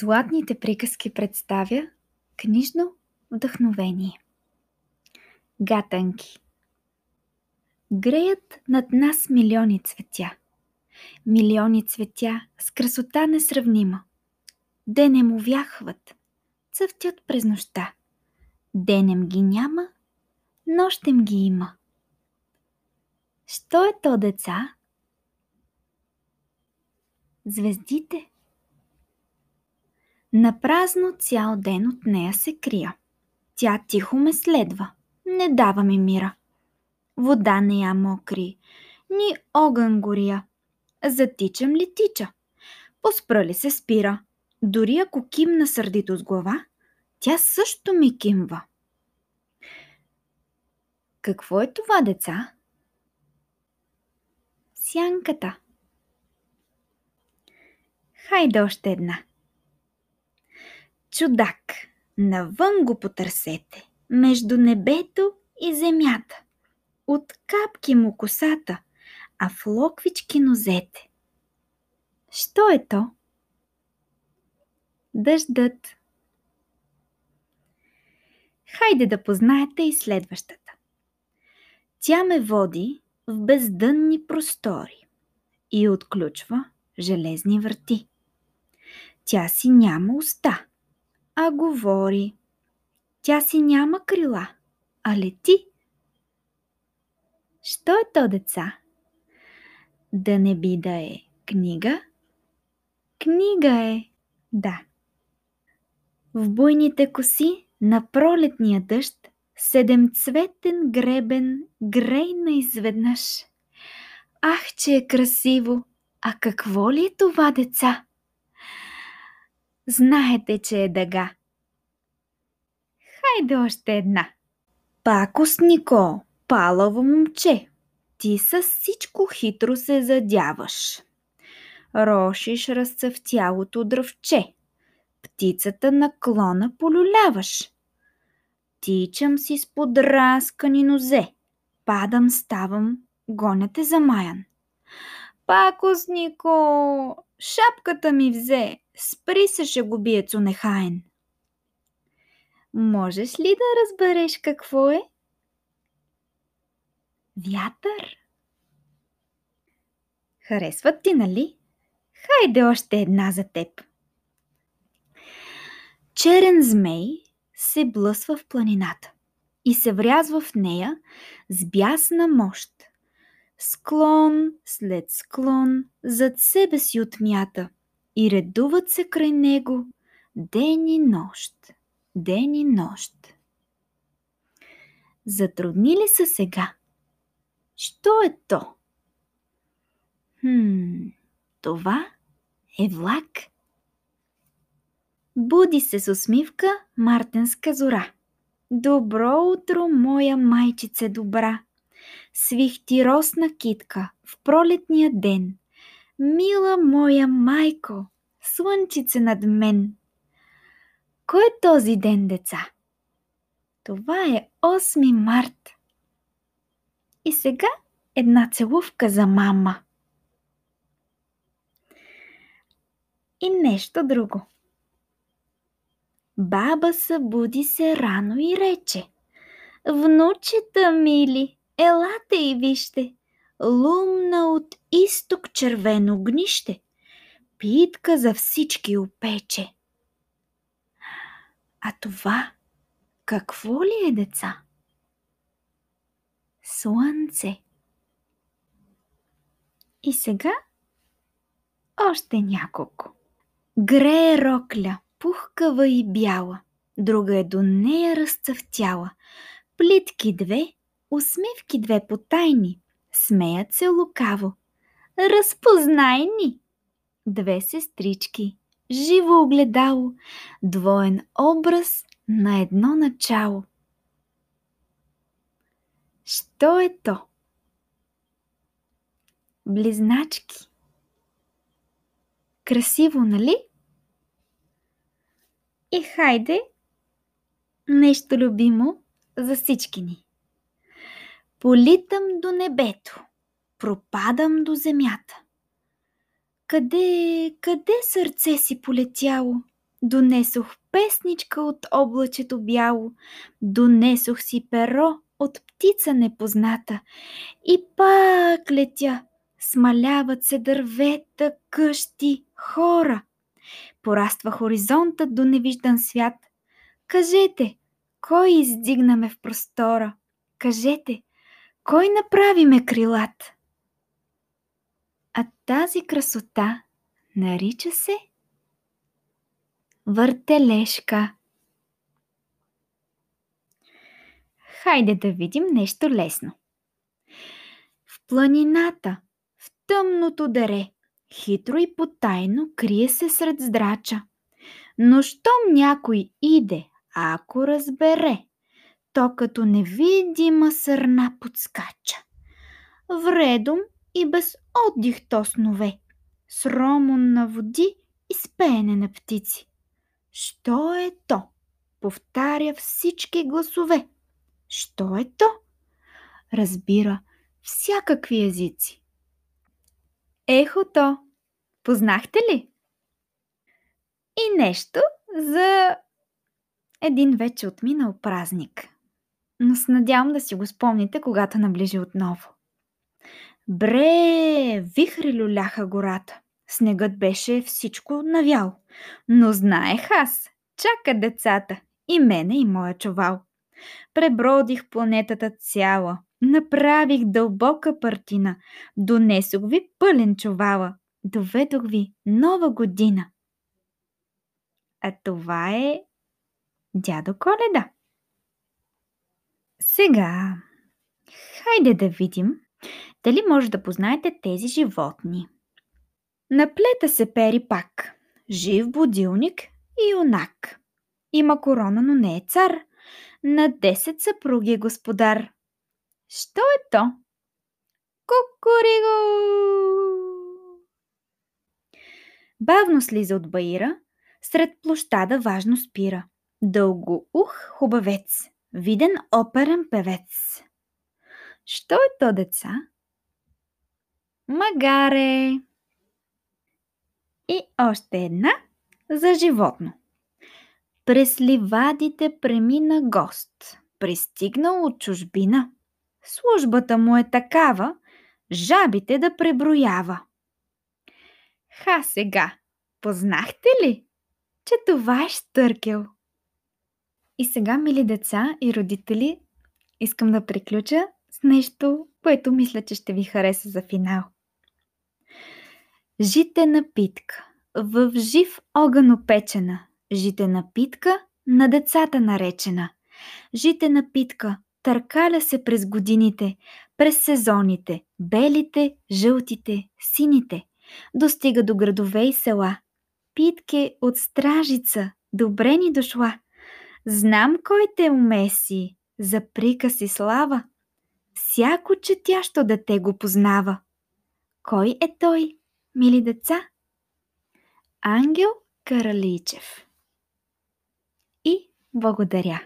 Златните приказки представя книжно вдъхновение. Гатанки Греят над нас милиони цветя. Милиони цветя с красота несравнима. Денем увяхват, цъфтят през нощта. Денем ги няма, нощем ги има. Що е то, деца? Звездите. На празно цял ден от нея се крия. Тя тихо ме следва, не дава ми мира. Вода не я мокри, ни огън горя. Затичам ли тича? Поспра ли се спира? Дори ако кимна сърдито с глава, тя също ми кимва. Какво е това, деца? Сянката. Хайде още една. Чудак, навън го потърсете, между небето и земята. От капки му косата, а в локвички нозете. Що е то? Дъждът. Хайде да познаете и следващата. Тя ме води в бездънни простори и отключва железни врати. Тя си няма уста, а говори. Тя си няма крила, а лети. Що е то, деца? Да не би да е книга? Книга е, да. В буйните коси на пролетния дъжд седемцветен гребен грейна изведнъж. Ах, че е красиво! А какво ли е това, деца? Знаете, че е дъга. Хайде още една. Пакостнико, палаво момче, ти с всичко хитро се задяваш. Рошиш разцъфтялото дръвче, птицата на клона полюляваш. Тичам си с подраскани нозе, падам, ставам, гоня те замаян. Пакостнико, шапката ми взе, спри се шегобиецо нехаен. Можеш ли да разбереш какво е? Вятър. Харесват ти, нали? Хайде още една за теб. Черен змей се блъсва в планината и се врязва в нея с бясна мощ. Склон след склон зад себе си отмята и редуват се край него ден и нощ, ден и нощ. Затрудни ли са сега? Що е то? Хм, това е влак. Буди се с усмивка мартенска зора. Добро утро, моя майчице добра. Свих ти росна китка в пролетния ден. Мила моя майко, слънчице над мен. Кой е този ден, деца? Това е 8 март. И сега една целувка за мама. И нещо друго. Баба събуди се рано и рече. Внучета мили, елате и вижте, лумна от изток червено огнище, питка за всички опече. А това какво ли е, деца? Слънце. И сега още няколко. Грее рокля, пухкава и бяла, друга е до нея разцъфтяла. Плитки две, усмивки две потайни, смеят се лукаво. Разпознай ни! Две сестрички, живо огледало, двоен образ на едно начало. Що е то? Близначки. Красиво, нали? И хайде, нещо любимо за всички ни. Политам до небето, пропадам до земята. Къде, къде сърце си полетяло? Донесох песничка от облачето бяло, донесох си перо от птица непозната и пак летя. Смаляват се дървета, къщи, хора. Пораства хоризонта до невиждан свят. Кажете, кой издигнаме в простора? Кажете, кой направиме крилат? А тази красота нарича се въртележка. Хайде да видим нещо лесно. В планината, в тъмното дере, хитро и потайно крие се сред здрача. Но щом някой иде, ако разбере, то като невидима сърна подскача. Вредом и без отдих то снове, с ромон на води и спеене на птици. Що е то? Повтаря всички гласове. Що е то? Разбира всякакви езици. Ехото. Познахте ли? И нещо за един вече отминал празник. Но се надявам да си го спомните, когато наближи отново. Бре, вихри люляха гората. Снегът беше всичко навял. Но знаех аз, чака децата, и мене и моя чувал. Пребродих планетата цяла, направих дълбока партина, донесох ви пълен чувала, доведох ви нова година. А това е дядо Коледа. Сега, хайде да видим дали може да познаете тези животни. Наплета се пери пак. Жив будилник и юнак. Има корона, но не е цар. На 10 съпруги е господар. Що е то? Кукуриго! Бавно слиза от баира, сред площада важно спира. Дълго ух хубавец, виден оперен певец. Що е то, деца? Магаре! И още една за животно. През ливадите премина гост, пристигнал от чужбина. Службата му е такава, жабите да преброява. Ха сега, познахте ли, че това е штъркел? И сега, мили деца и родители, искам да приключа с нещо, което мисля, че ще ви хареса за финал. Житена питка, в жив огън опечена, житена питка, на децата наречена. Житена питка, търкаля се през годините, през сезоните, белите, жълтите, сините, достига до градове и села. Питке от стражица, добре ни дошла. Знам кой те умеси, за приказ и слава. Всяко четящо дете го познава. Кой е той, мили деца? Ангел Караличев. И благодаря.